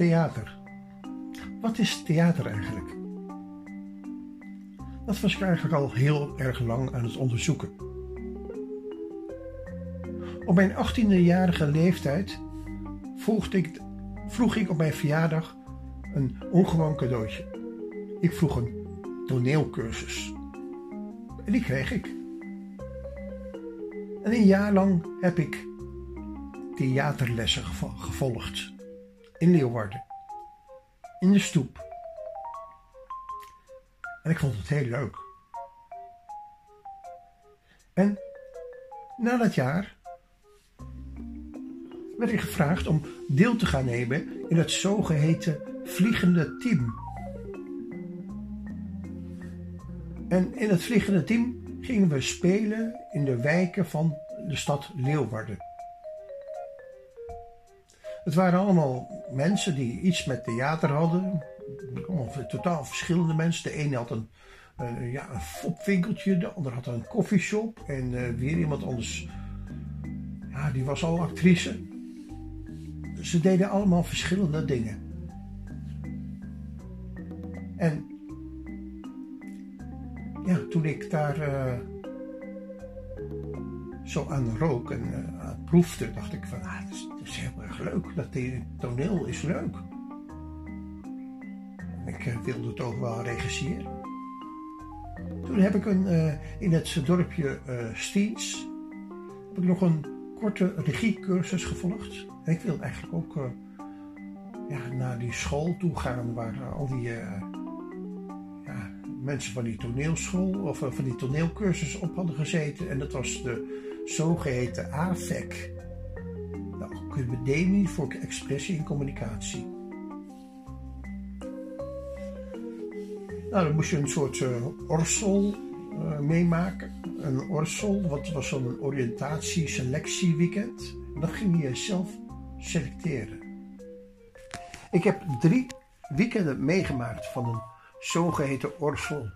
Theater. Wat is theater eigenlijk? Dat was ik eigenlijk al heel erg lang aan het onderzoeken. Op mijn 18e-jarige leeftijd ik, vroeg ik op mijn verjaardag een ongewoon cadeautje. Ik vroeg een toneelcursus. En die kreeg ik. En een jaar lang heb ik theaterlessen gevolgd in Leeuwarden, in de stoep. En ik vond het heel leuk. En na dat jaar werd ik gevraagd om deel te gaan nemen in het zogeheten vliegende team. En in het vliegende team gingen we spelen in de wijken van de stad Leeuwarden. Het waren allemaal mensen die iets met theater hadden. Totaal verschillende mensen. De ene had een, uh, ja, een fopwinkeltje, de ander had een koffieshop. En uh, weer iemand anders, ja, die was al actrice. Ze deden allemaal verschillende dingen. En ja, toen ik daar uh, zo aan rook en proefde, dacht ik van, ah, dat is, dat is leuk. Dat toneel is leuk. Ik uh, wilde toch wel regisseren. Toen heb ik een, in het dorpje Stiens heb ik nog een korte regiecursus gevolgd. Ik wilde eigenlijk ook ja, naar die school toe gaan waar al die ja, mensen van die toneelschool of van die toneelcursus op hadden gezeten. En dat was de zogeheten AFEC. De voor Expressie en Communicatie. Nou, dan moest je een soort uh, orsel uh, meemaken. Een orsel, wat was een oriëntatie-selectieweekend. En dan ging je zelf selecteren. Ik heb drie weekenden meegemaakt van een zogeheten orsel.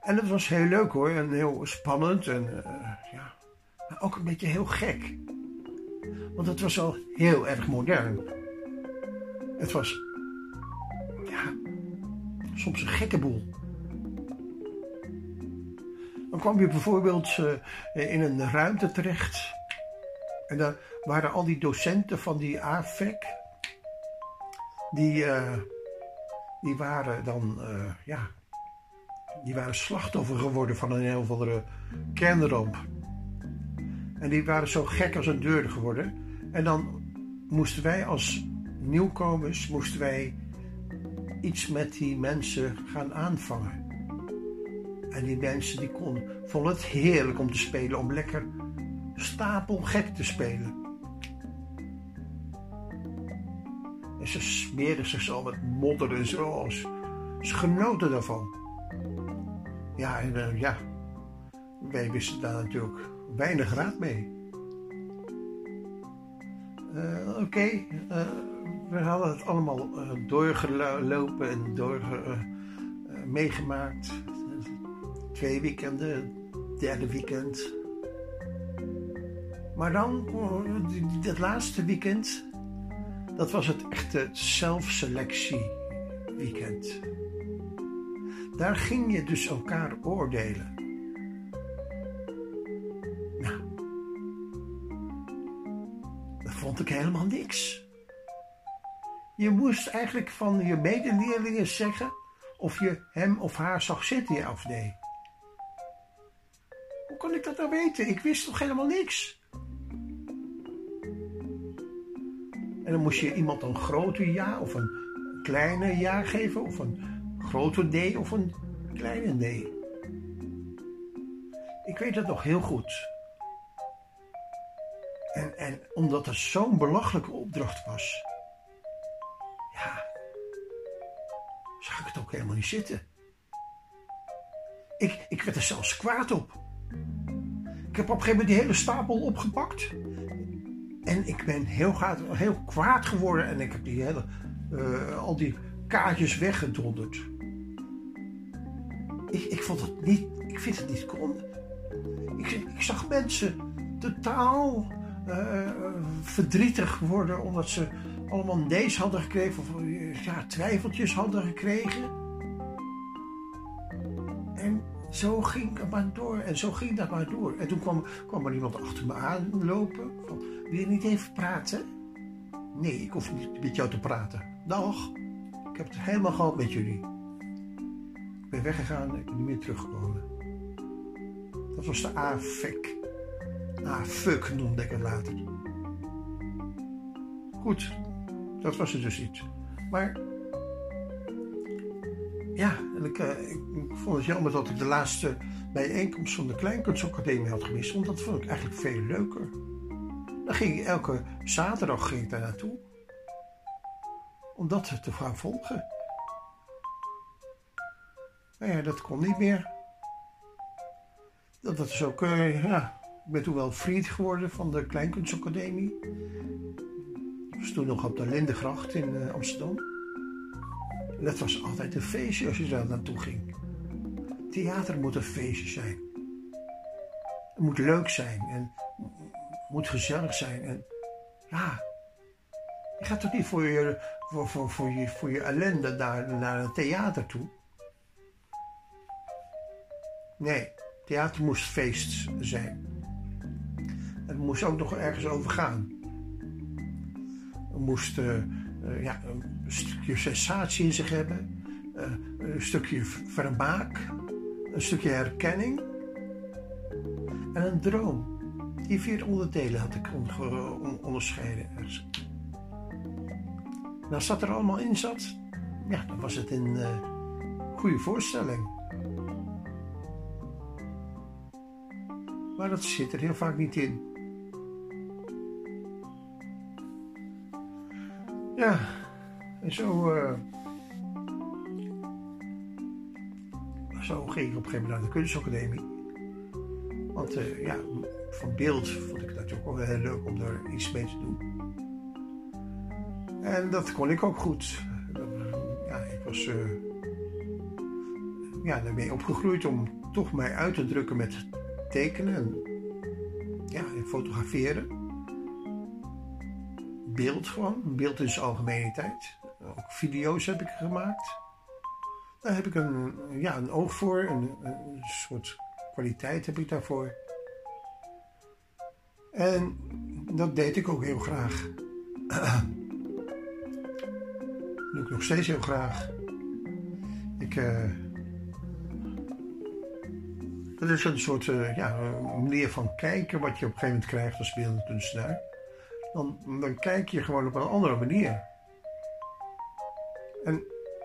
En dat was heel leuk hoor, en heel spannend en uh, ja, maar ook een beetje heel gek. Want het was al heel erg modern. Het was, ja, soms een gekke boel. Dan kwam je bijvoorbeeld uh, in een ruimte terecht. En daar waren al die docenten van die AFEC. Die, uh, die waren dan, ja, die waren slachtoffer geworden van een heel andere kernramp. En die waren zo gek als een deur geworden. En dan moesten wij als nieuwkomers moesten wij iets met die mensen gaan aanvangen. En die mensen die konden, vonden het heerlijk om te spelen, om lekker stapelgek te spelen. En ze smeerden zich zo met modder en zo. Ze genoten daarvan. Ja, en uh, ja, wij wisten daar natuurlijk weinig raad mee. Uh, Oké, uh, we hadden het allemaal doorgelopen en door, meegemaakt. Twee weekenden, derde weekend. Maar dan, dat laatste weekend, dat was het echte zelfselectie weekend. Daar ging je dus elkaar oordelen. Vond ik helemaal niks. Je moest eigenlijk van je medeleerlingen zeggen of je hem of haar zag zitten, ja of nee. Hoe kon ik dat nou weten? Ik wist toch helemaal niks? En dan moest je iemand een grote ja of een kleine ja geven of een grote D of een kleine D. Ik weet het nog heel goed. En, en omdat het zo'n belachelijke opdracht was, ja, zag ik het ook helemaal niet zitten. Ik, ik werd er zelfs kwaad op. Ik heb op een gegeven moment die hele stapel opgepakt. En ik ben heel, heel kwaad geworden en ik heb die hele, uh, al die kaartjes weggedonderd ik, ik vond het niet, ik vind het niet kon. Ik zag mensen totaal uh, verdrietig worden omdat ze allemaal deze hadden gekregen, of ja, twijfeltjes hadden gekregen. En zo ging het maar door en zo ging dat maar door. En toen kwam, kwam er iemand achter me aanlopen. Van, wil je niet even praten? Nee, ik hoef niet met jou te praten. Dag, ik heb het helemaal gehad met jullie. Ik ben weggegaan en ik ben niet meer teruggekomen. Dat was de A-fuck. A-fuck noemde ik het later. Goed, dat was het dus niet. Maar ja, en ik, uh, ik, vond het jammer dat ik de laatste bijeenkomst van de Kleinkunstacademie had gemist. Want dat vond ik eigenlijk veel leuker. Dan ging ik elke zaterdag ging ik daar naartoe. Om dat te gaan volgen. Maar ja, dat kon niet meer. Dat, dat is ook, uh, ja, ik ben toen wel vriend geworden van de Kleinkunstacademie. Dat was toen nog op de Lindengracht in uh, Amsterdam. En dat was altijd een feestje als je daar naartoe ging. Theater moet een feestje zijn. Het moet leuk zijn en moet gezellig zijn. En ja, je gaat toch niet voor je, voor, voor, voor je, voor je ellende naar, naar een theater toe? Nee, theater moest feest zijn. Moest ook nog ergens over gaan. We moesten uh, ja, een stukje sensatie in zich hebben, uh, een stukje vermaak, een stukje herkenning en een droom. Die vier onderdelen had ik onderscheiden. Nou, als dat er allemaal in zat, ja, dan was het een goede voorstelling. Maar dat zit er heel vaak niet in. Ja, en zo, uh, zo ging ik op een gegeven moment naar de kunstacademie. Want uh, ja, van beeld vond ik natuurlijk ook wel heel leuk om daar iets mee te doen. En dat kon ik ook goed. Ja, ik was uh, ja, daarmee opgegroeid om toch mij uit te drukken met tekenen en, ja, en fotograferen beeld gewoon. Beeld in zijn algemeenheid. Ook video's heb ik gemaakt. Daar heb ik een, ja, een oog voor. Een, een soort kwaliteit heb ik daarvoor. En dat deed ik ook heel graag. doe ik nog steeds heel graag. Ik, uh, dat is een soort uh, ja, manier van kijken wat je op een gegeven moment krijgt als beeldend kunstenaar dan, dan kijk je gewoon op een andere manier. En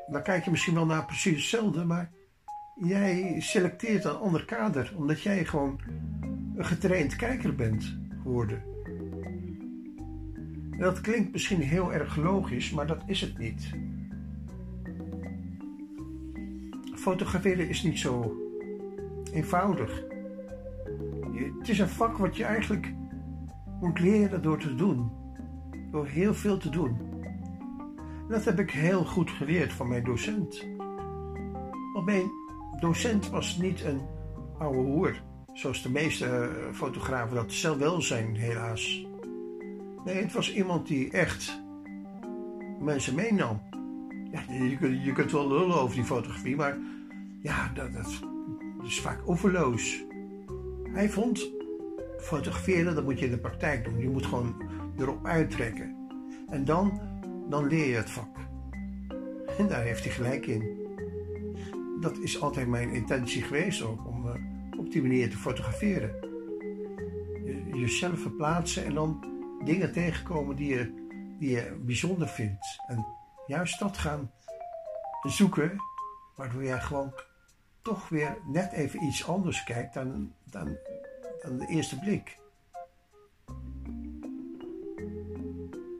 dan kijk je misschien wel naar precies hetzelfde, maar jij selecteert een ander kader, omdat jij gewoon een getraind kijker bent geworden. En dat klinkt misschien heel erg logisch, maar dat is het niet. Fotograferen is niet zo eenvoudig. Het is een vak wat je eigenlijk moet leren door te doen. Door heel veel te doen. En dat heb ik heel goed geleerd van mijn docent. Want mijn docent was niet een oude hoer, zoals de meeste eh, fotografen dat zelf wel zijn, helaas. Nee, het was iemand die echt mensen meenam. Ja, je, kunt, je kunt wel lullen over die fotografie, maar ja, dat, dat is vaak overloos. Hij vond fotograferen, dat moet je in de praktijk doen. Je moet gewoon erop uittrekken. En dan, dan leer je het vak. En daar heeft hij gelijk in. Dat is altijd mijn intentie geweest ook, om uh, op die manier te fotograferen. Je, jezelf verplaatsen en dan dingen tegenkomen die je, die je bijzonder vindt. En juist dat gaan zoeken, waardoor jij gewoon toch weer net even iets anders kijkt dan, dan aan de eerste blik.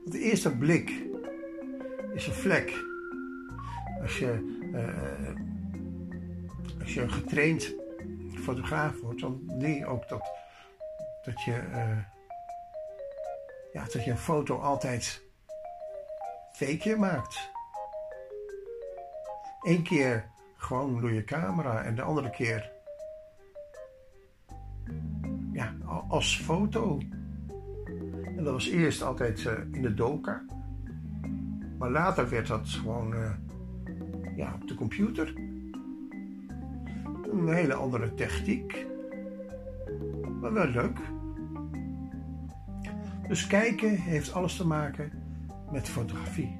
De eerste blik is een vlek. Als je, uh, als je een getraind fotograaf wordt, dan leer je ook dat, dat, je, uh, ja, dat je een foto altijd twee keer maakt. Eén keer gewoon door je camera en de andere keer als foto. En dat was eerst altijd uh, in de doka. Maar later werd dat gewoon uh, ja, op de computer. Een hele andere techniek. Maar wel leuk. Dus kijken heeft alles te maken met fotografie.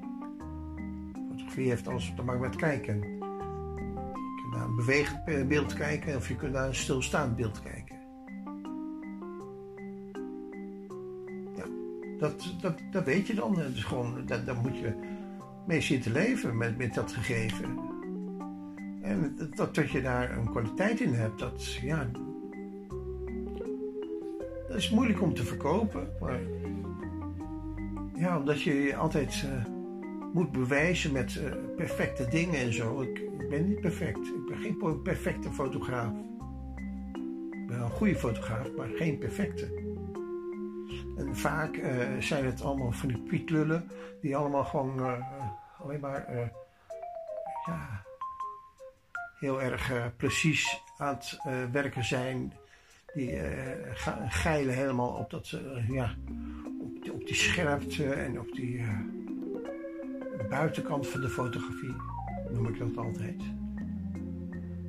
Fotografie heeft alles te maken met kijken. Je kunt naar een bewegend beeld kijken of je kunt naar een stilstaand beeld kijken. Dat, dat, dat weet je dan. Dus gewoon, dat, daar moet je mee zien te leven met, met dat gegeven. En dat, dat je daar een kwaliteit in hebt, dat, ja, dat is moeilijk om te verkopen. Maar ja, omdat je altijd uh, moet bewijzen met uh, perfecte dingen en zo. Ik, ik, ben niet perfect. Ik ben geen perfecte fotograaf. Ik ben een goede fotograaf, maar geen perfecte. Vaak uh, zijn het allemaal van die pietlullen die allemaal gewoon alleen maar ja, heel erg precies aan het werken zijn. Die geilen helemaal op dat, ja, op die scherpte en op die buitenkant van de fotografie, noem ik dat altijd.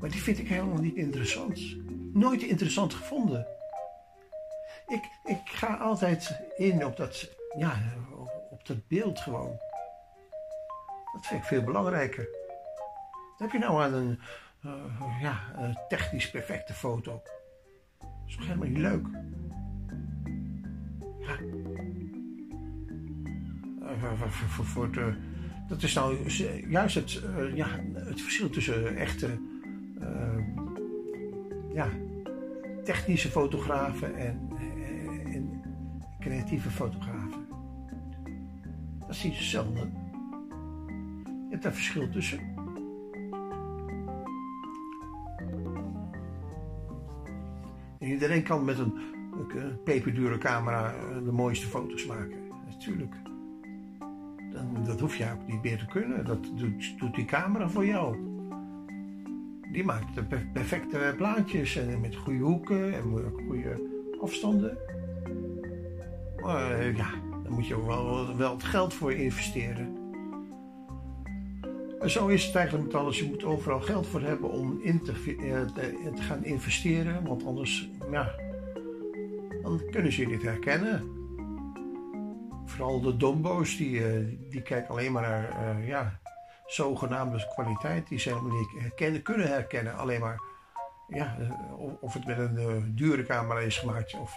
Maar die vind ik helemaal niet interessant. Nooit interessant gevonden. Ik, ik ga altijd in op dat, ja, op dat beeld gewoon. Dat vind ik veel belangrijker. Wat heb je nou aan een, uh, ja, technisch perfecte foto? Dat is toch helemaal niet leuk? Ja, voor de, dat is nou juist het, ja, het verschil tussen echte ja, technische fotografen en, en, creatieve fotografen. Dat is niet hetzelfde. Je hebt daar verschil tussen. En iedereen kan met een, een peperdure camera de mooiste foto's maken. Natuurlijk dat hoef je ook niet meer te kunnen. Dat doet, doet die camera voor jou. Die maakt de perfecte plaatjes en met goede hoeken en goede afstanden. Eh, ja, daar moet je wel, wel het geld voor investeren. En zo is het eigenlijk met alles. Je moet overal geld voor hebben om in te, eh, te gaan investeren. Want anders, ja, dan kunnen ze je niet herkennen vooral de dombo's, die, eh, die kijken alleen maar naar ja, zogenaamde kwaliteit. Die ze niet herkennen, kunnen herkennen. Alleen maar ja, eh, of het met een dure camera is gemaakt, of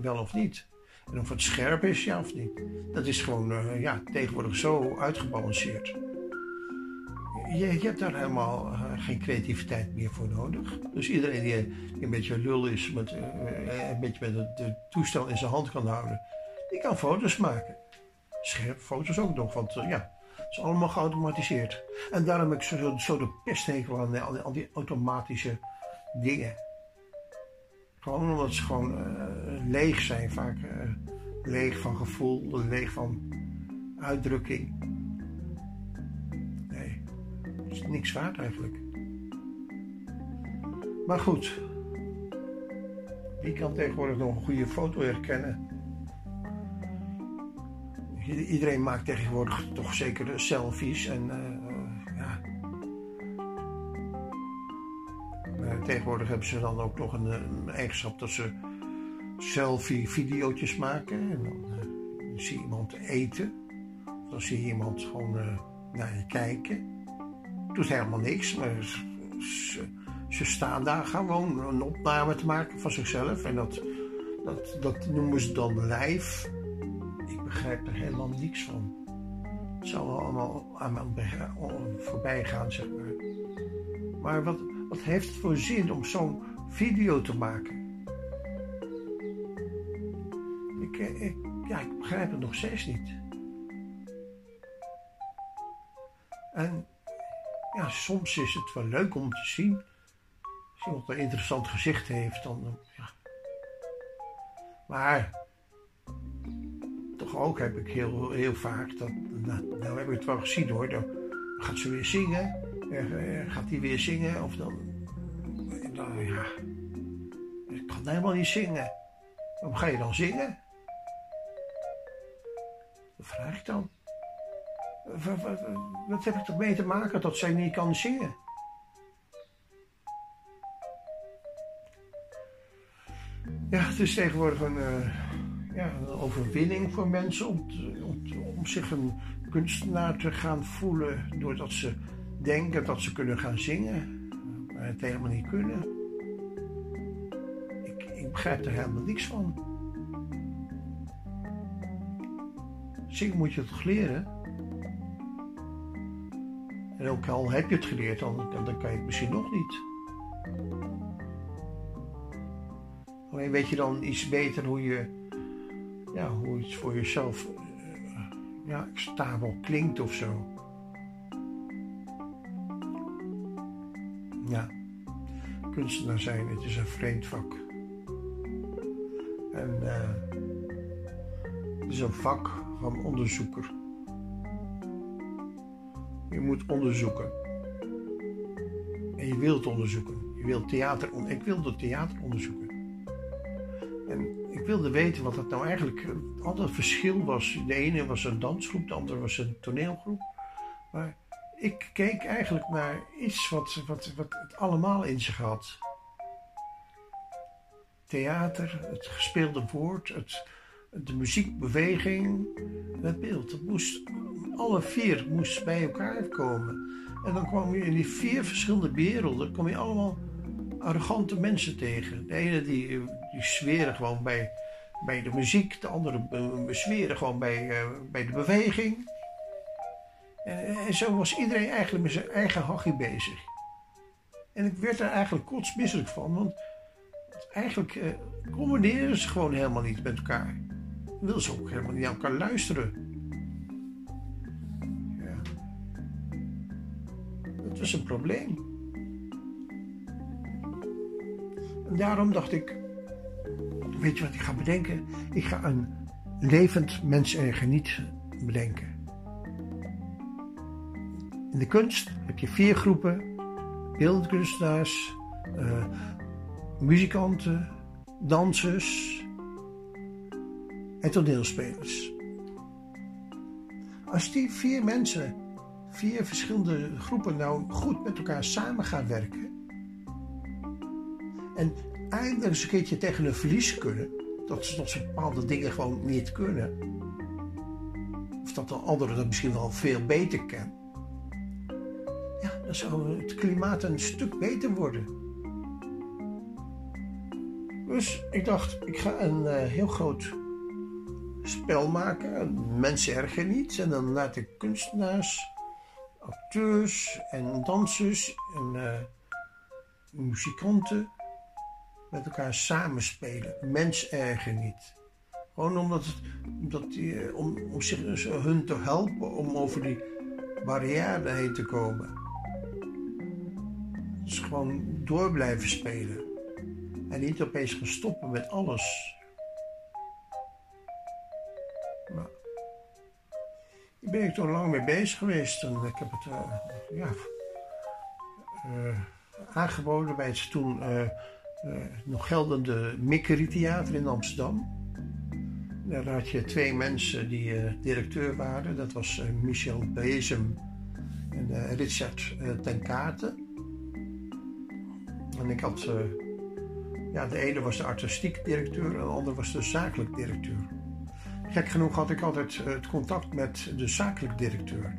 wel of niet. En of het scherp is, ja of niet. Dat is gewoon ja, tegenwoordig zo uitgebalanceerd. Je, je hebt daar helemaal geen creativiteit meer voor nodig. Dus iedereen die, een beetje lul is, met, een beetje met het toestel in zijn hand kan houden, die kan foto's maken. Scherp foto's ook nog, want uh, ja, het is allemaal geautomatiseerd. En daarom heb ik zo, zo de pesthekel aan, aan die automatische dingen. Gewoon omdat ze gewoon uh, leeg zijn, vaak uh, leeg van gevoel, leeg van uitdrukking. Nee, het is niks waard eigenlijk. Maar goed, wie kan tegenwoordig nog een goede foto herkennen? iedereen maakt tegenwoordig toch zeker selfies. En uh, Maar tegenwoordig hebben ze dan ook nog een, eigenschap dat ze selfie-videootjes maken. En dan, uh, zie je iemand eten. Of dan zie je iemand gewoon uh, naar je kijken. Doet helemaal niks, maar ze, staan daar gewoon een opname te maken van zichzelf. En dat, dat, dat noemen ze dan live begrijp er helemaal niks van. Het zal allemaal aan me voorbij gaan, zeg maar. Maar wat, wat heeft het voor zin om zo'n video te maken? Ik, ik, ja, ik begrijp het nog steeds niet. En ja, soms is het wel leuk om te zien. Als iemand een interessant gezicht heeft, dan. Ja. Maar ook heb ik heel, heel vaak, dat, nou, nou heb ik het wel gezien hoor, dan gaat ze weer zingen, gaat hij weer zingen of dan, dan ja, ik kan helemaal niet zingen. Waarom ga je dan zingen? Dat vraag ik dan. Wat, wat, heb ik ermee te maken dat zij niet kan zingen? Ja, het is tegenwoordig een, uh, ja, overwinning voor mensen om, om, om, zich een kunstenaar te gaan voelen doordat ze denken dat ze kunnen gaan zingen, maar het helemaal niet kunnen. Ik, ik begrijp er helemaal niks van. Zingen moet je toch leren? En ook al heb je het geleerd, dan, dan kan je het misschien nog niet. Alleen weet je dan iets beter hoe je, ja, hoe het voor jezelf uh, ja, acceptabel klinkt of zo. Ja, kunstenaar zijn, het is een vreemd vak. En uh, het is een vak van onderzoeker. Je moet onderzoeken. En je wilt onderzoeken. Je wilt theater, ik wilde theater onderzoeken. En ik wilde weten wat het nou eigenlijk altijd het verschil was. De ene was een dansgroep, de andere was een toneelgroep. Maar ik keek eigenlijk naar iets wat, wat, wat het allemaal in zich had. Theater, het gespeelde woord, het, de muziekbeweging, het beeld. Het moest, alle vier moest bij elkaar komen. En dan kwam je in die vier verschillende werelden, kom je allemaal arrogante mensen tegen. De ene die, die zweren gewoon bij, bij de muziek, de andere zweren gewoon bij, uh, bij de beweging. En, en, zo was iedereen eigenlijk met zijn eigen hachje bezig. En ik werd er eigenlijk kotsmisselijk van, want eigenlijk combineren ze gewoon helemaal niet met elkaar. Wil ze ook helemaal niet naar elkaar luisteren. Ja. Dat was een probleem. En daarom dacht ik, weet je wat ik ga bedenken? Ik ga een levend mens niet bedenken. In de kunst heb je vier groepen: beeldkunstenaars, uh, muzikanten, dansers en toneelspelers. Als die vier mensen, vier verschillende groepen, nou goed met elkaar samen gaan werken en eindelijk eens een keertje tegen een verlies kunnen, dat ze, dat ze bepaalde dingen gewoon niet kunnen, of dat de andere dat misschien wel veel beter kennen dan zou het klimaat een stuk beter worden. Dus ik dacht, ik ga een uh, heel groot spel maken. Mensen ergen niet. En dan laat ik kunstenaars, acteurs en dansers en uh, muzikanten met elkaar samenspelen. Mens ergen niet. Gewoon omdat het, omdat die, om, om zich, hun te helpen om over die barrière heen te komen. Dus gewoon door blijven spelen. En niet opeens gaan stoppen met alles. Nou, daar ben ik toch lang mee bezig geweest. En ik heb het uh, ja, uh, aangeboden bij het toen uh, nog geldende Mikkery Theater in Amsterdam. Daar had je twee mensen die directeur waren. Dat was Michel Bezem en Richard ten Katen. En ik had, uh, ja, de ene was de artistiek directeur en de andere was de zakelijk directeur. Gek genoeg had ik altijd uh, het contact met de zakelijk directeur,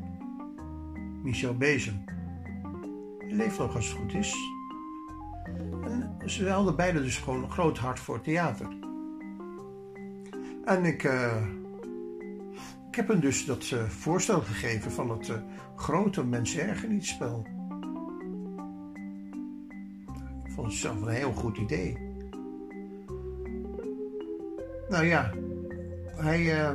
Michel Bezem. Die leeft nog als het goed is. En ze hadden beide dus gewoon een groot hart voor theater. En ik, uh, ik heb hem dus dat voorstel gegeven van het grote Mensergenietspel. spel vond het zelf een heel goed idee. Nou ja, hij. Uh,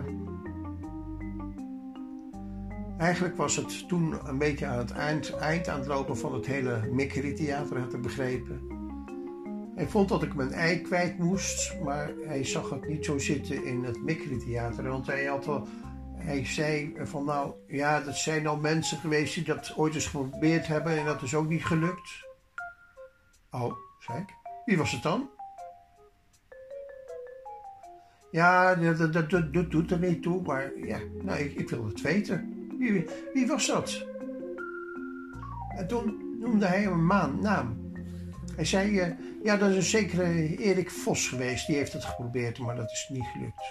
eigenlijk was het toen een beetje aan het eind, aan het lopen van het hele Mikkery Theater, had ik begrepen. Hij vond dat ik mijn ei kwijt moest, maar hij zag het niet zo zitten in het Mikkery Theater. Want hij had al, hij zei van nou, ja, dat zijn al mensen geweest die dat ooit eens geprobeerd hebben en dat is ook niet gelukt. Oh, zei ik. Wie was het dan? Ja, dat, doet er niet toe, maar ja, nou, ik, ik wil het weten. Wie wie, was dat? En toen noemde hij een maan, naam. Hij zei, uh, ja, dat is een zekere Erik Vos geweest. Die heeft het geprobeerd, maar dat is niet gelukt.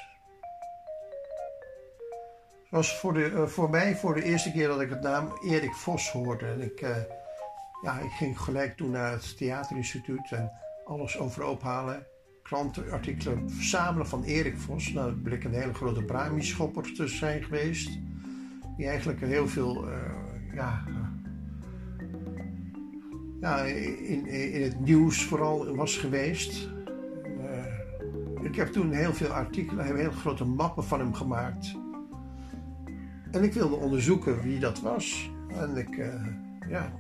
Het was voor, de, uh, voor mij voor de eerste keer dat ik het naam Erik Vos hoorde. En ik, uh, ja, ik ging gelijk toen naar het theaterinstituut en alles over ophalen. Krantenartikelen verzamelen van Erik Vos. Nou, dat bleek een hele grote Brahmi-schopper te zijn geweest. Die eigenlijk heel veel ja, ja, in, in het nieuws vooral was geweest. Uh, ik heb toen heel veel artikelen, heel grote mappen van hem gemaakt. En ik wilde onderzoeken wie dat was. En ik, uh, ja,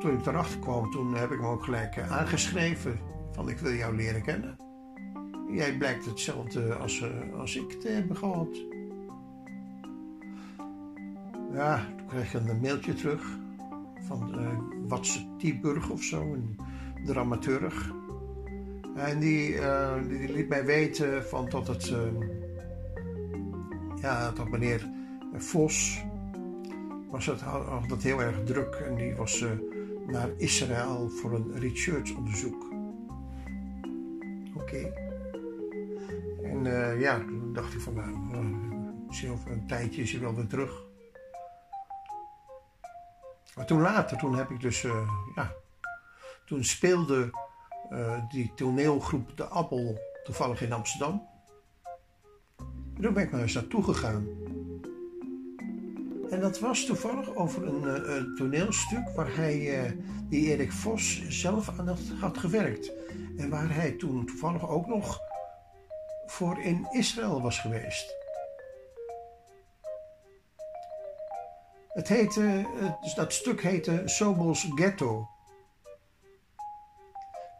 toen ik erachter kwam, toen heb ik hem ook gelijk uh, aangeschreven. Van ik wil jou leren kennen. Jij blijkt hetzelfde als, als ik te hebben gehad. Ja, toen kreeg ik een mailtje terug van uh, Watse Tieburg of zo, een dramaturg. En die, die, liet mij weten van dat het, uh, ja, dat meneer Vos was het, had het heel erg druk en die was naar Israël voor een researchonderzoek. Oké. Okay. En ja, toen dacht ik van nou, misschien over een tijdje is hij wel weer terug. Maar toen later, toen heb ik dus, uh, ja, toen speelde die toneelgroep De Appel toevallig in Amsterdam. En toen ben ik maar eens naartoe gegaan. En dat was toevallig over een, een toneelstuk waar hij, die Erik Vos zelf aan had, gewerkt. En waar hij toen toevallig ook nog voor in Israël was geweest. Het heette, dus dat stuk heette Sobels Ghetto.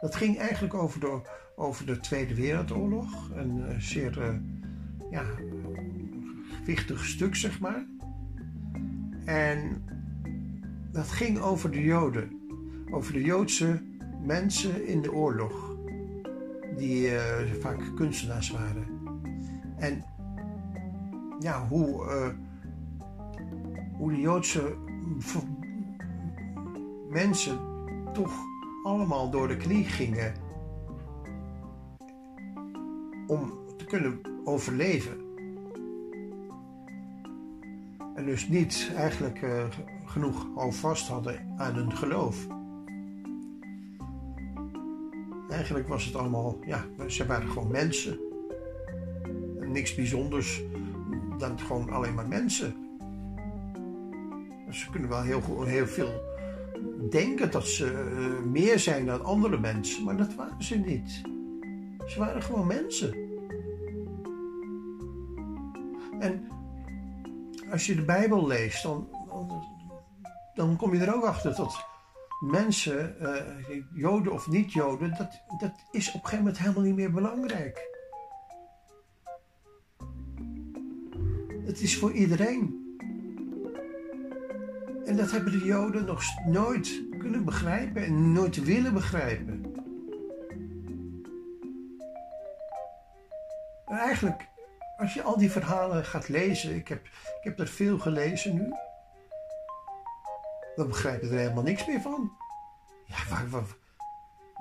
Dat ging eigenlijk over de, over de Tweede Wereldoorlog. Een zeer ja, gewichtig stuk, zeg maar. En dat ging over de Joden. Over de Joodse mensen in de oorlog. Die uh, vaak kunstenaars waren. En ja, hoe hoe de Joodse mensen toch allemaal door de knie gingen om te kunnen overleven. En dus niet eigenlijk uh, genoeg houvast hadden aan hun geloof. Eigenlijk was het allemaal, ja, ze waren gewoon mensen. En niks bijzonders dan gewoon alleen maar mensen. Ze kunnen wel heel, heel veel denken dat ze uh, meer zijn dan andere mensen, maar dat waren ze niet. Ze waren gewoon mensen. En als je de Bijbel leest, dan, dan, kom je er ook achter dat mensen, uh, Joden of niet-Joden, dat, dat is op een gegeven moment helemaal niet meer belangrijk. Het is voor iedereen. En dat hebben de Joden nog nooit kunnen begrijpen en nooit willen begrijpen. En eigenlijk, als je al die verhalen gaat lezen, ik heb, ik heb er veel gelezen nu, dan begrijp je er helemaal niks meer van. Ja, waar,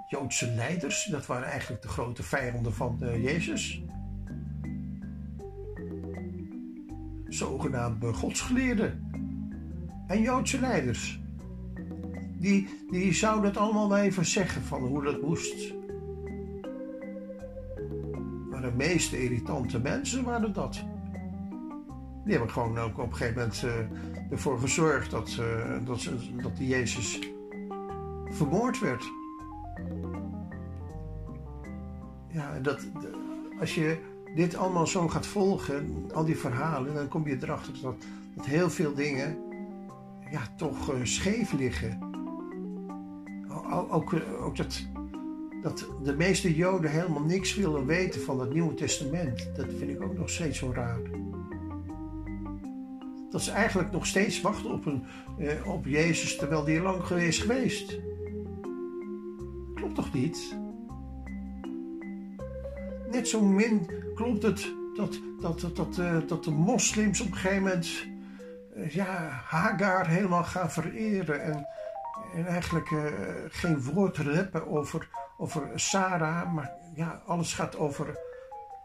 Joodse leiders, dat waren eigenlijk de grote vijanden van uh, Jezus. Zogenaamde godsgeleerden en Joodse leiders. Die, die zouden het allemaal wel even zeggen van hoe dat moest. De meeste irritante mensen waren dat. Die hebben gewoon ook op een gegeven moment uh, ervoor gezorgd dat, uh, dat, dat die Jezus vermoord werd. Ja, dat, als je dit allemaal zo gaat volgen, al die verhalen, dan kom je erachter dat, dat heel veel dingen ja, toch uh, scheef liggen. Ook, eh, ook dat, dat de meeste Joden helemaal niks willen weten van het Nieuwe Testament. Dat vind ik ook nog steeds zo raar. Dat ze eigenlijk nog steeds wachten op, een, eh, op Jezus terwijl die lang is geweest. Klopt toch niet? Net zo min klopt het dat, dat, dat, dat, uh, dat de moslims op een gegeven moment ja, Hagar helemaal gaan vereren. En, en eigenlijk uh, geen woord reppen over, over Sarah. Maar ja, alles gaat over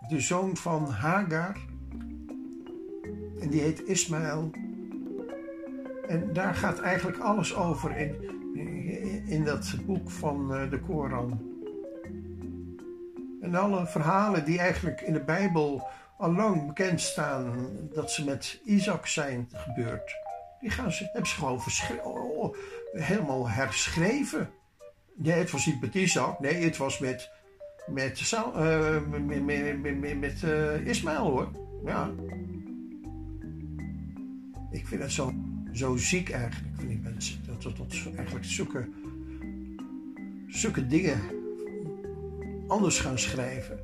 de zoon van Hagar. En die heet Ismaël. En daar gaat eigenlijk alles over in, in, dat boek van de Koran. En alle verhalen die eigenlijk in de Bijbel al lang bekend staan, dat ze met Isaac zijn gebeurd, die gaan ze, hebben ze gewoon helemaal herschreven. Nee, het was niet met Isaac, nee, het was met, met, uh, met, met, met, met uh, Ismaël hoor. Ja. Ik vind het zo, zo ziek eigenlijk van die mensen. Dat dat, dat eigenlijk zulke, zulke dingen anders gaan schrijven.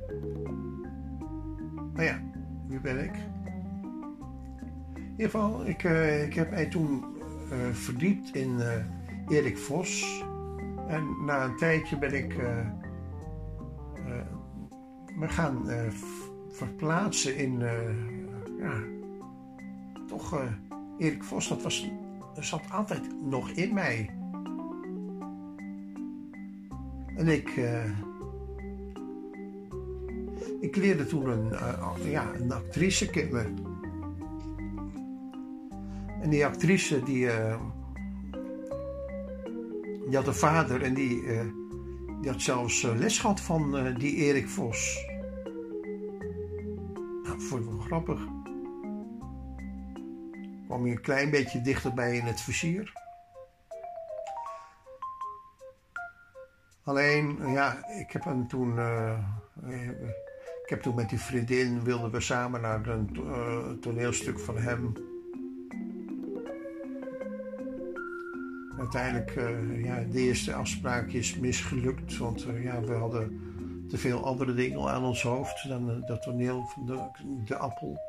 Maar ja, wie ben ik? In ieder geval, ik, uh, ik heb mij toen verdiept in Erik Vos. En na een tijdje ben ik me gaan verplaatsen in, ja, toch Erik Vos, dat was, zat altijd nog in mij. En ik ik leerde toen een, ja, een actrice kennen. En die actrice die, die had een vader en die, uh, die had zelfs les gehad van die Erik Vos. Nou, vond ik wel grappig. Kwam je een klein beetje dichterbij in het vizier. Alleen, ja, ik heb hem toen ik heb toen met die vriendin, wilden we samen naar een toneelstuk van hem. Uiteindelijk, uh, ja, de eerste afspraak is misgelukt, want uh, ja, we hadden te veel andere dingen aan ons hoofd dan dat toneel van de, de appel.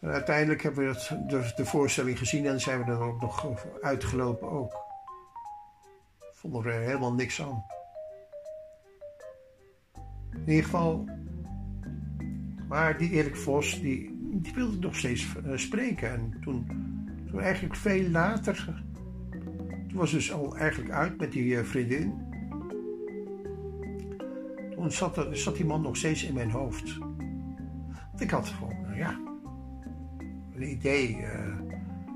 En uiteindelijk hebben we het, de, voorstelling gezien en zijn we er ook nog uitgelopen ook. Vonden er helemaal niks aan. In ieder geval. Maar die Erik Vos, die, die wilde nog steeds spreken. En toen, toen eigenlijk veel later. Was dus al eigenlijk uit met die uh, vriendin. Toen zat, die man nog steeds in mijn hoofd. Want ik had gewoon, nou ja, een idee uh,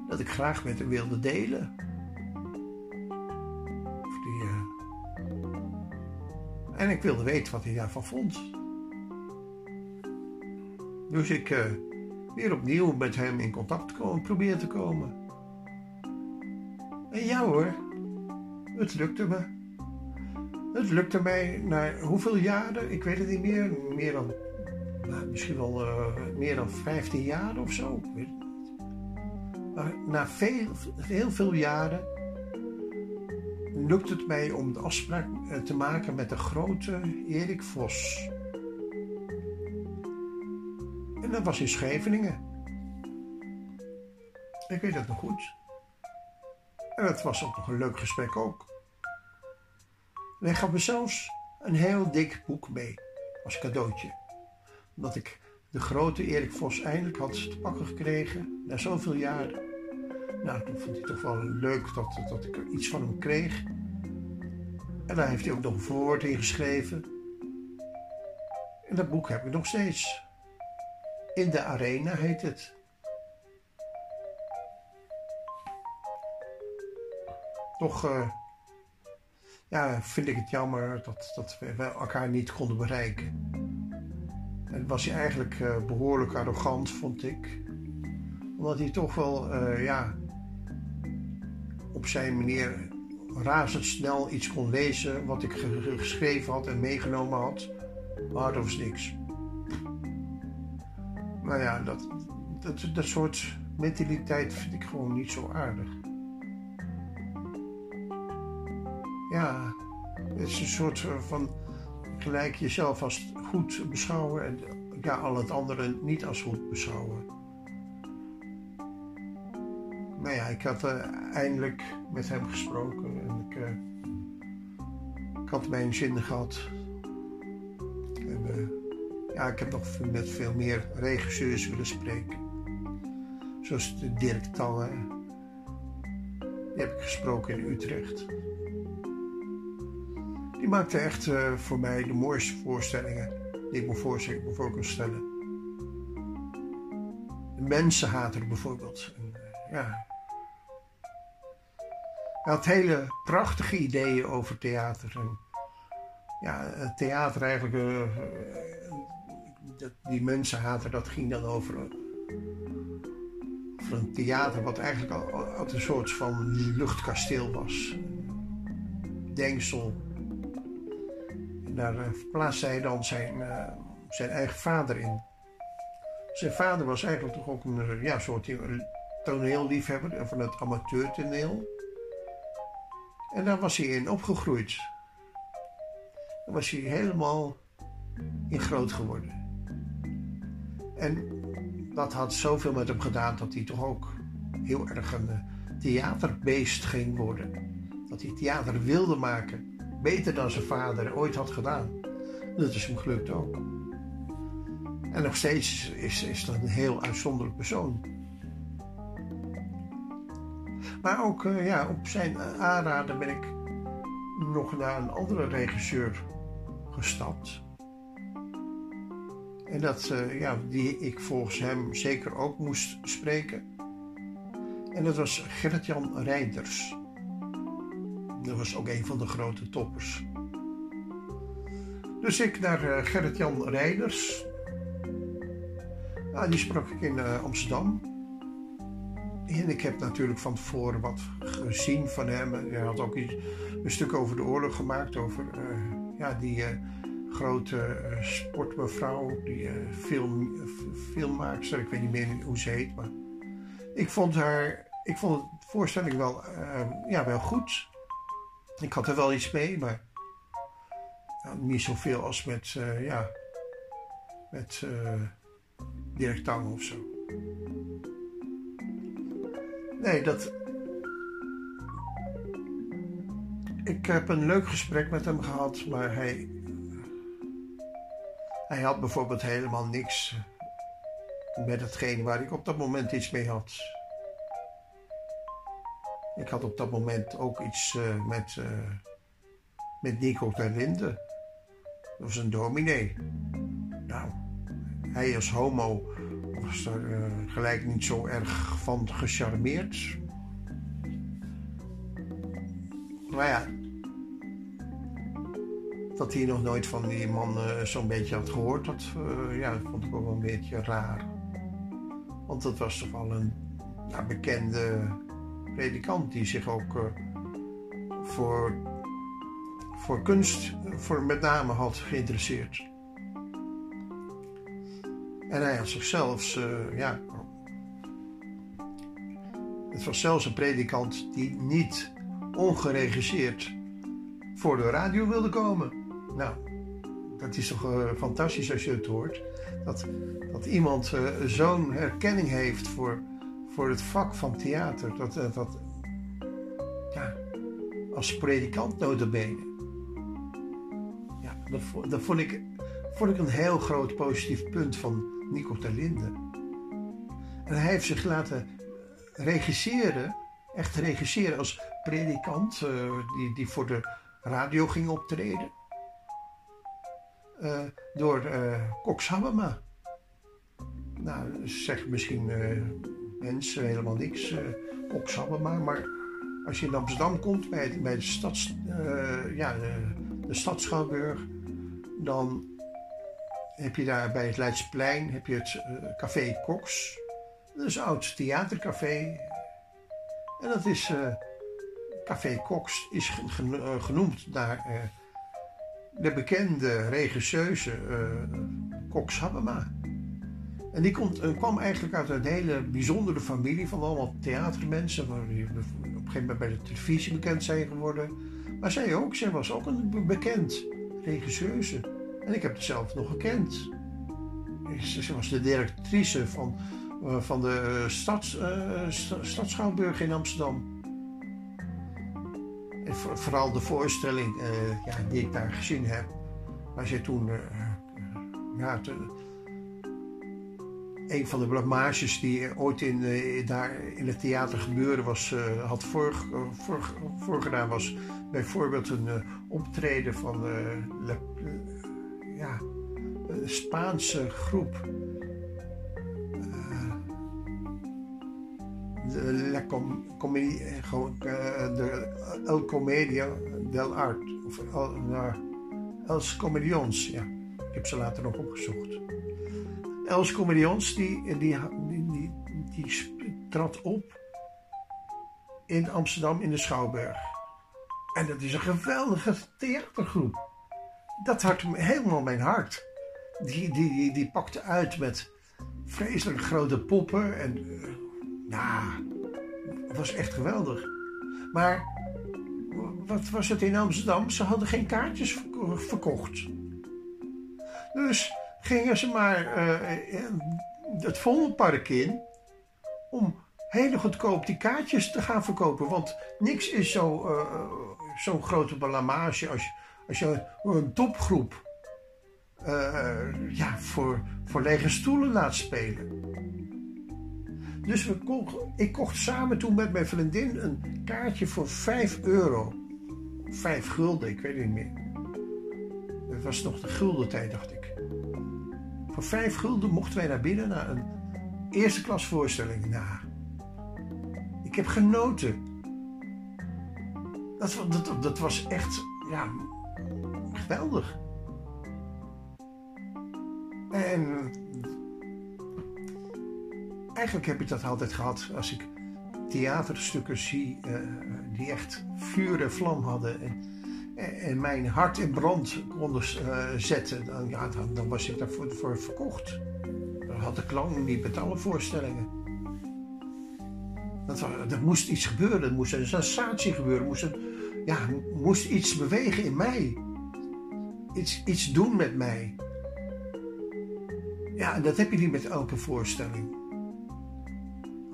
dat ik graag met hem wilde delen. En ik wilde weten wat hij daarvan vond. Dus ik weer opnieuw met hem in contact komen, probeer te komen. En ja hoor, het lukte me. Het lukte mij na hoeveel jaren, ik weet het niet meer, meer dan, nou, misschien wel uh, meer dan 15 jaar of zo. Maar na veel, heel veel jaren lukt het mij om de afspraak eh, te maken met de grote Erik Vos. En dat was in Scheveningen. Ik weet het nog goed. En het was ook nog een leuk gesprek ook. En hij gaf me zelfs een heel dik boek mee als cadeautje. Omdat ik de grote Erik Vos eindelijk had te pakken gekregen na zoveel jaren. Nou, toen vond hij toch wel leuk dat, dat ik iets van hem kreeg. En daar heeft hij ook nog een voorwoord in geschreven. En dat boek heb ik nog steeds. In de Arena heet het. Toch uh, ja, vind ik het jammer dat, dat we elkaar niet konden bereiken. En was hij eigenlijk uh, behoorlijk arrogant, vond ik. Omdat hij toch wel, uh, ja, op zijn manier razendsnel iets kon lezen wat ik geschreven had en meegenomen had. Dat was niks. Nou ja, dat, dat, dat soort mentaliteit vind ik gewoon niet zo aardig. Ja, het is een soort van gelijk jezelf als goed beschouwen en ja, al het andere niet als goed beschouwen. Maar ja, ik had uh, eindelijk met hem gesproken en ik, uh, ik had mijn zin gehad. En, ja, ik heb nog met veel meer regisseurs willen spreken. Zoals Dirk Tange. Die heb ik gesproken in Utrecht. Die maakte echt uh, voor mij de mooiste voorstellingen die ik me voor, voor kan stellen. De mensenhater bijvoorbeeld. En, uh, ja. Hij had hele prachtige ideeën over theater. En, ja, het theater eigenlijk, uh, die mensenhater, dat ging dan over, een theater wat eigenlijk al, al een soort van luchtkasteel was. Denksel. Daar uh, verplaatste hij dan zijn, uh, zijn eigen vader in. Zijn vader was eigenlijk toch ook een ja, soort toneelliefhebber van het amateurtoneel. En daar was hij in opgegroeid. Daar was hij helemaal in groot geworden. En dat had zoveel met hem gedaan dat hij toch ook heel erg een theaterbeest ging worden. Dat hij theater wilde maken. Beter dan zijn vader ooit had gedaan. Dat is hem gelukt ook. En nog steeds is, is dat een heel uitzonderlijk persoon. Maar ook uh, ja, op zijn aanraden ben ik nog naar een andere regisseur gestapt. En dat, uh, ja, die ik volgens hem zeker ook moest spreken. En dat was Gerrit-Jan Reinders. Dat was ook een van de grote toppers. Dus ik naar uh, Gerrit-Jan Reinders. Nou, die sprak ik in uh, Amsterdam. En ik heb natuurlijk van tevoren wat gezien van hem. Hij had ook een stuk over de oorlog gemaakt. Over ja, die grote sportmevrouw, die film, filmmaakster, ik weet niet meer hoe ze heet, maar ik vond haar, ik vond de voorstelling wel, ja, wel goed. Ik had er wel iets mee, maar nou, niet zoveel als met, ja, met Dirk Tang of zo. Nee, dat. Ik heb een leuk gesprek met hem gehad, maar hij hij had bijvoorbeeld helemaal niks met hetgeen waar ik op dat moment iets mee had. Ik had op dat moment ook iets uh, met, uh, met Nico Linde. Dat was een dominee. Nou, hij als homo was er uh, gelijk niet zo erg van gecharmeerd. Maar ja, dat hij nog nooit van die man zo'n beetje had gehoord, dat, ja, vond ik wel een beetje raar. Want dat was toch wel een ja, bekende predikant die zich ook uh, voor, voor kunst voor met name had geïnteresseerd. En hij had zichzelf, ja, het was zelfs een predikant die niet ongeregisseerd voor de radio wilde komen. Nou, dat is toch fantastisch als je het hoort. Dat, dat iemand zo'n herkenning heeft voor, voor het vak van theater. Dat, uh, dat ja, als predikant notabene. Ja, dat, dat vond, ik, vond ik een heel groot positief punt van Nico Terlinde. En hij heeft zich laten regisseren, echt regisseren als predikant, die, die voor de radio ging optreden. Uh, door uh, Cox. Nou, zegt misschien mensen helemaal niks, uh, Habema, maar als je in Amsterdam komt bij, de, stads, ja, de, de Stadschouwburg, dan heb je daar bij het Leidsplein heb je het Café Cox. Dat is een oud theatercafé. En dat is, Café Cox is genoemd naar de bekende regisseuse Cox Habema. En die komt, uh, kwam eigenlijk uit een hele bijzondere familie van allemaal theatermensen, die op een gegeven moment bij de televisie bekend zijn geworden. Maar zij ook, zij was ook een bekend regisseuse. En ik heb het zelf nog gekend. Ze was de directrice van, uh, van de stads, Stadschouwburg in Amsterdam vooral de voorstelling uh, ja, die ik daar gezien heb, waar ze toen uh, ja, te, een van de blamages die ooit in, daar in het theater gebeuren was, had voor, voor, voorgedaan was bijvoorbeeld een optreden van ja, een Spaanse groep. de, La Com, de El Comedia del Art. Of El, uh, Els Comedians, ja. Ik heb ze later nog opgezocht. Els Comedians, die, die, die, die, trad op in Amsterdam in de Schouwburg. En dat is een geweldige theatergroep. Dat had helemaal mijn hart. Die, die, die, pakte uit met vreselijk grote poppen en ja, het was echt geweldig. Maar wat was het in Amsterdam? Ze hadden geen kaartjes verkocht. Dus gingen ze maar uh, het Vondelpark in om hele goedkoop die kaartjes te gaan verkopen. Want niks is uh, zo'n grote blamage als, als je een topgroep ja, voor, voor lege stoelen laat spelen. Dus we ik kocht samen toen met mijn vriendin een kaartje voor 5 euro. 5 gulden, ik weet het niet meer. Het was nog de gulden tijd, dacht ik. 5 gulden mochten wij naar binnen naar een eerste klas voorstelling. Nou, ik heb genoten. Dat, dat, dat was echt, ja, geweldig. En eigenlijk heb ik dat altijd gehad als ik theaterstukken zie uh, die echt vuur en vlam hadden en, en mijn hart in brand konden zetten, dan, ja, dan, was ik daarvoor voor verkocht. Dan had de klank niet met alle voorstellingen. Dat, er moest iets gebeuren, er moest een sensatie gebeuren, er moest, ja, moest iets bewegen in mij. Iets, iets doen met mij. Ja, en dat heb je niet met elke voorstelling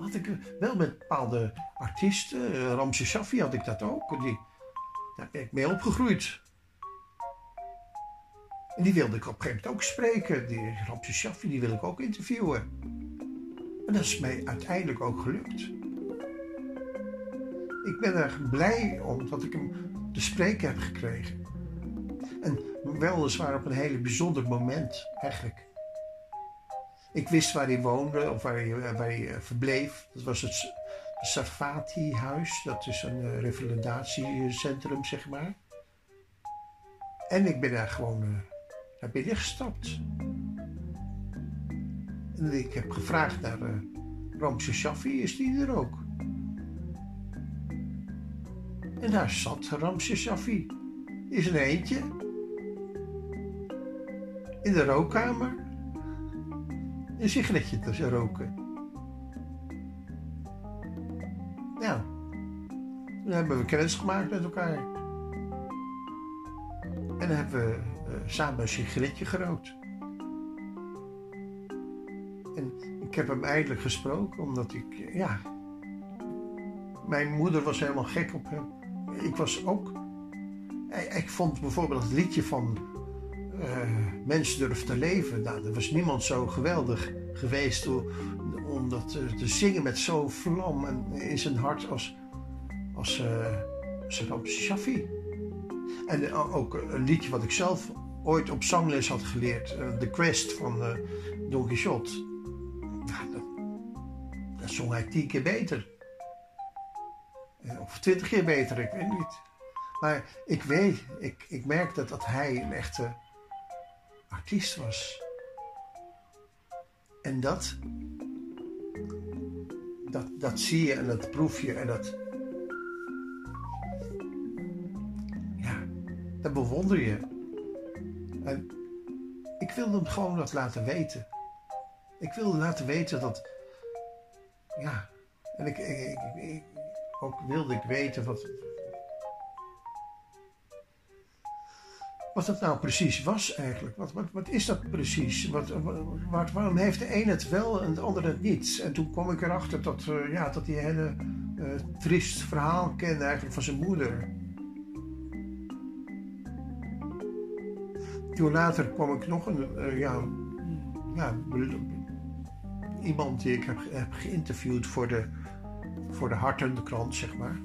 had ik wel met bepaalde artiesten. Uh, Ramses Shaffi had ik dat ook. Die, daar ben ik mee opgegroeid. En die wilde ik op een gegeven moment ook spreken. Die Ramses Shaffi, die wil ik ook interviewen. En dat is mij uiteindelijk ook gelukt. Ik ben erg blij omdat ik hem te spreken heb gekregen. En weliswaar op een hele bijzonder moment eigenlijk. Ik wist waar hij woonde of waar hij, eh, waar hij eh, verbleef. Dat was het Sarfati-huis. Dat is een uh, revalidatiecentrum, zeg maar. En ik ben daar gewoon uh, naar binnen gestapt. En ik heb gevraagd naar uh, Ramses Shaffi, is die er ook? En daar zat Ramses Shaffi. Is een eentje. In de rookkamer een sigaretje te roken. Dan hebben we kennis gemaakt met elkaar. En dan hebben we uh, samen een sigaretje gerookt. En ik heb hem eindelijk gesproken, omdat ik, ja... Mijn moeder was helemaal gek op hem. Ik was ook... Ik vond bijvoorbeeld het liedje van uh, mensen durven te leven. Nou, er was niemand zo geweldig geweest om dat te zingen met zo'n vlam in zijn hart als, als uh, Shafi. En uh, ook een liedje wat ik zelf ooit op zangles had geleerd, The Quest van Don Quixote. Dat, dat zong hij tien keer beter. Of twintig keer beter, ik weet niet. Maar ik weet, ik, ik merkte dat hij een echte artiest was. En dat, dat, dat zie je en dat proef je en dat, dat bewonder je. En ik wilde hem gewoon dat laten weten. Ik wilde laten weten dat, ja, en ik, ik, ik ook wilde ik weten wat, wat het nou precies was eigenlijk. Wat, wat, wat is dat precies? Wat, waarom heeft de een het wel en de ander het niet? En toen kwam ik erachter dat, uh, ja, dat een hele uh, triest verhaal kende eigenlijk van zijn moeder. Toen later kwam ik nog een, uh, ja, ja, iemand die ik heb, geïnterviewd voor de, voor de Hartenkrant, zeg maar.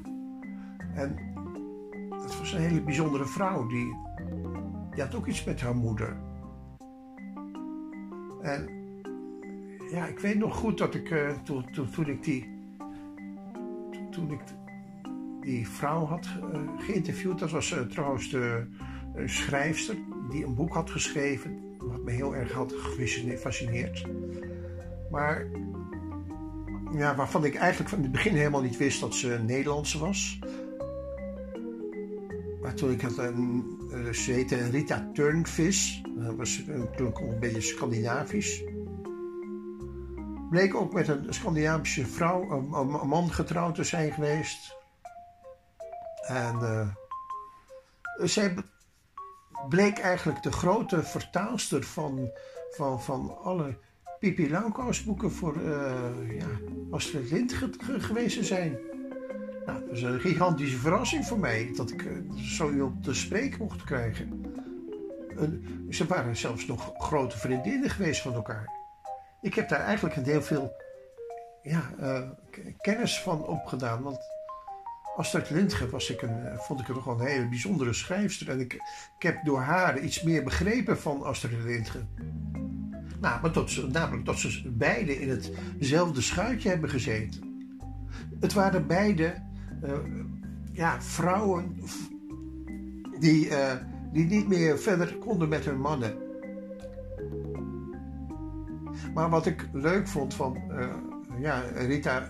En dat was een hele bijzondere vrouw. Die, die had ook iets met haar moeder. En ja, ik weet nog goed dat ik uh, toen, toen, toen ik die toen ik die vrouw had uh, geïnterviewd, dat was trouwens de schrijfster die een boek had geschreven, wat me heel erg had gefascineerd. Maar ja, waarvan ik eigenlijk van het begin helemaal niet wist dat ze Nederlandse was. Maar toen ik had een, ze heette Rita Turnvis, dat was natuurlijk een beetje Scandinavisch bleek ook met een Scandinavische vrouw, een, een man getrouwd te zijn geweest. En uh, zij bleek eigenlijk de grote vertaalster van, van, van alle Langkous boeken voor uh, ja, Astrid Lindgren geweest te zijn. Nou, dat was een gigantische verrassing voor mij dat ik uh, zo iemand te spreken mocht krijgen. ze waren zelfs nog grote vriendinnen geweest van elkaar ik heb daar eigenlijk een heel veel ja, uh, kennis van opgedaan. Want Astrid Lindgren was ik een, eh, vond ik toch wel een hele bijzondere schrijfster. En ik, ik heb door haar iets meer begrepen van Astrid Lindgren. Nou, maar tot ze, namelijk dat ze beide in hetzelfde schuitje hebben gezeten. Het waren beide uh, ja, vrouwen die, uh, die niet meer verder konden met hun mannen. Maar wat ik leuk vond van uh, ja, Rita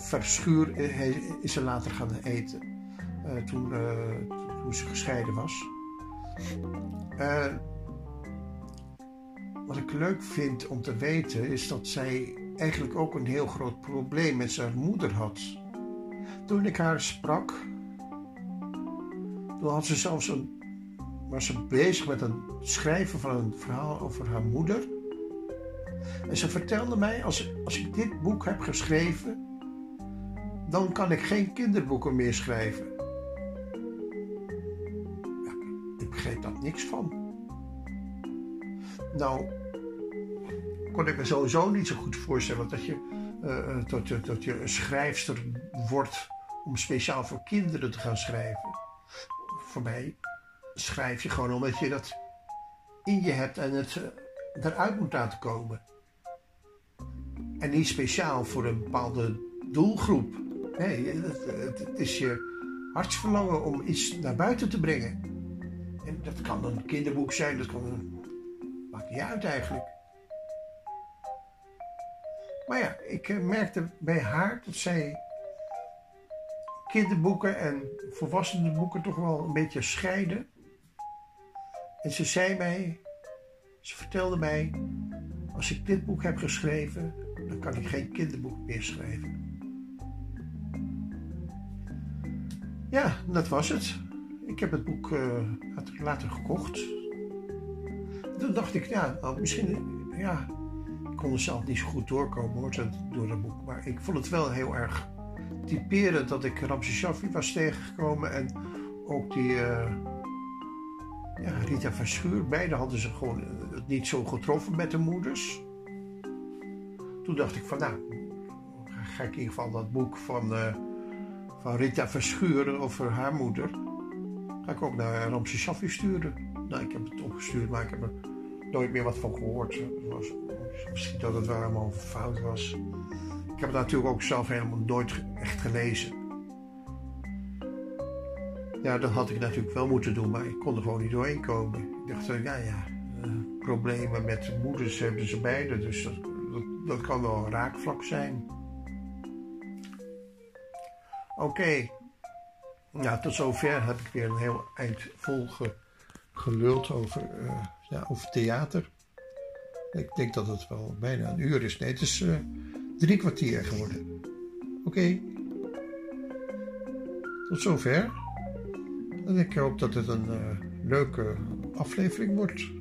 Verschuur is ze later gaan eten. Toen, uh, toen ze gescheiden was. wat ik leuk vind om te weten is dat zij eigenlijk ook een heel groot probleem met zijn moeder had. Toen ik haar sprak, toen had ze zelfs een, was ze bezig met het schrijven van een verhaal over haar moeder. En ze vertelde mij, als, als ik dit boek heb geschreven, dan kan ik geen kinderboeken meer schrijven. Ik begreep daar niks van. Nou, kon ik me sowieso niet zo goed voorstellen dat je, uh, dat, dat je een schrijfster wordt om speciaal voor kinderen te gaan schrijven. Voor mij schrijf je gewoon omdat je dat in je hebt en het uh, eruit moet laten komen. En niet speciaal voor een bepaalde doelgroep. Nee, het, het, is je hartsverlangen om iets naar buiten te brengen. En dat kan een kinderboek zijn, dat kan een. maakt niet uit eigenlijk. Maar ja, ik eh, merkte bij haar dat zij kinderboeken en volwassenenboeken toch wel een beetje scheiden. En ze zei mij, ze vertelde mij, als ik dit boek heb geschreven, dan kan ik geen kinderboek meer schrijven. Ja, dat was het. Ik heb het boek uh, later gekocht. Toen dacht ik, ja, nou, misschien, ja, ik kon er zelf niet zo goed doorkomen hoor, door dat boek. Maar ik vond het wel heel erg typerend dat ik Ramses Shaffi was tegengekomen en ook die uh, ja, Rita Verschuur. Beide hadden ze gewoon het niet zo getroffen met de moeders toen dacht ik van nou, ga ik in ieder geval dat boek van, van Rita Verschuren over haar moeder, ga ik ook naar Ramses Shaffi sturen. Nou, ik heb het opgestuurd, maar ik heb er nooit meer wat van gehoord. Was, misschien dat het wel helemaal fout was. Ik heb het natuurlijk ook zelf helemaal nooit echt gelezen. Ja, dat had ik natuurlijk wel moeten doen, maar ik kon er gewoon niet doorheen komen. Ik dacht, ja, ja, uh, problemen met moeders hebben ze beide, dus dat dat kan wel een raakvlak zijn. Oké, nou, tot zover heb ik weer een heel eind vol geluld over, uh, ja, over theater. Ik denk dat het wel bijna een uur is. Nee, het is uh, drie kwartier geworden. Oké. Tot zover. En ik hoop dat het een uh, leuke aflevering wordt.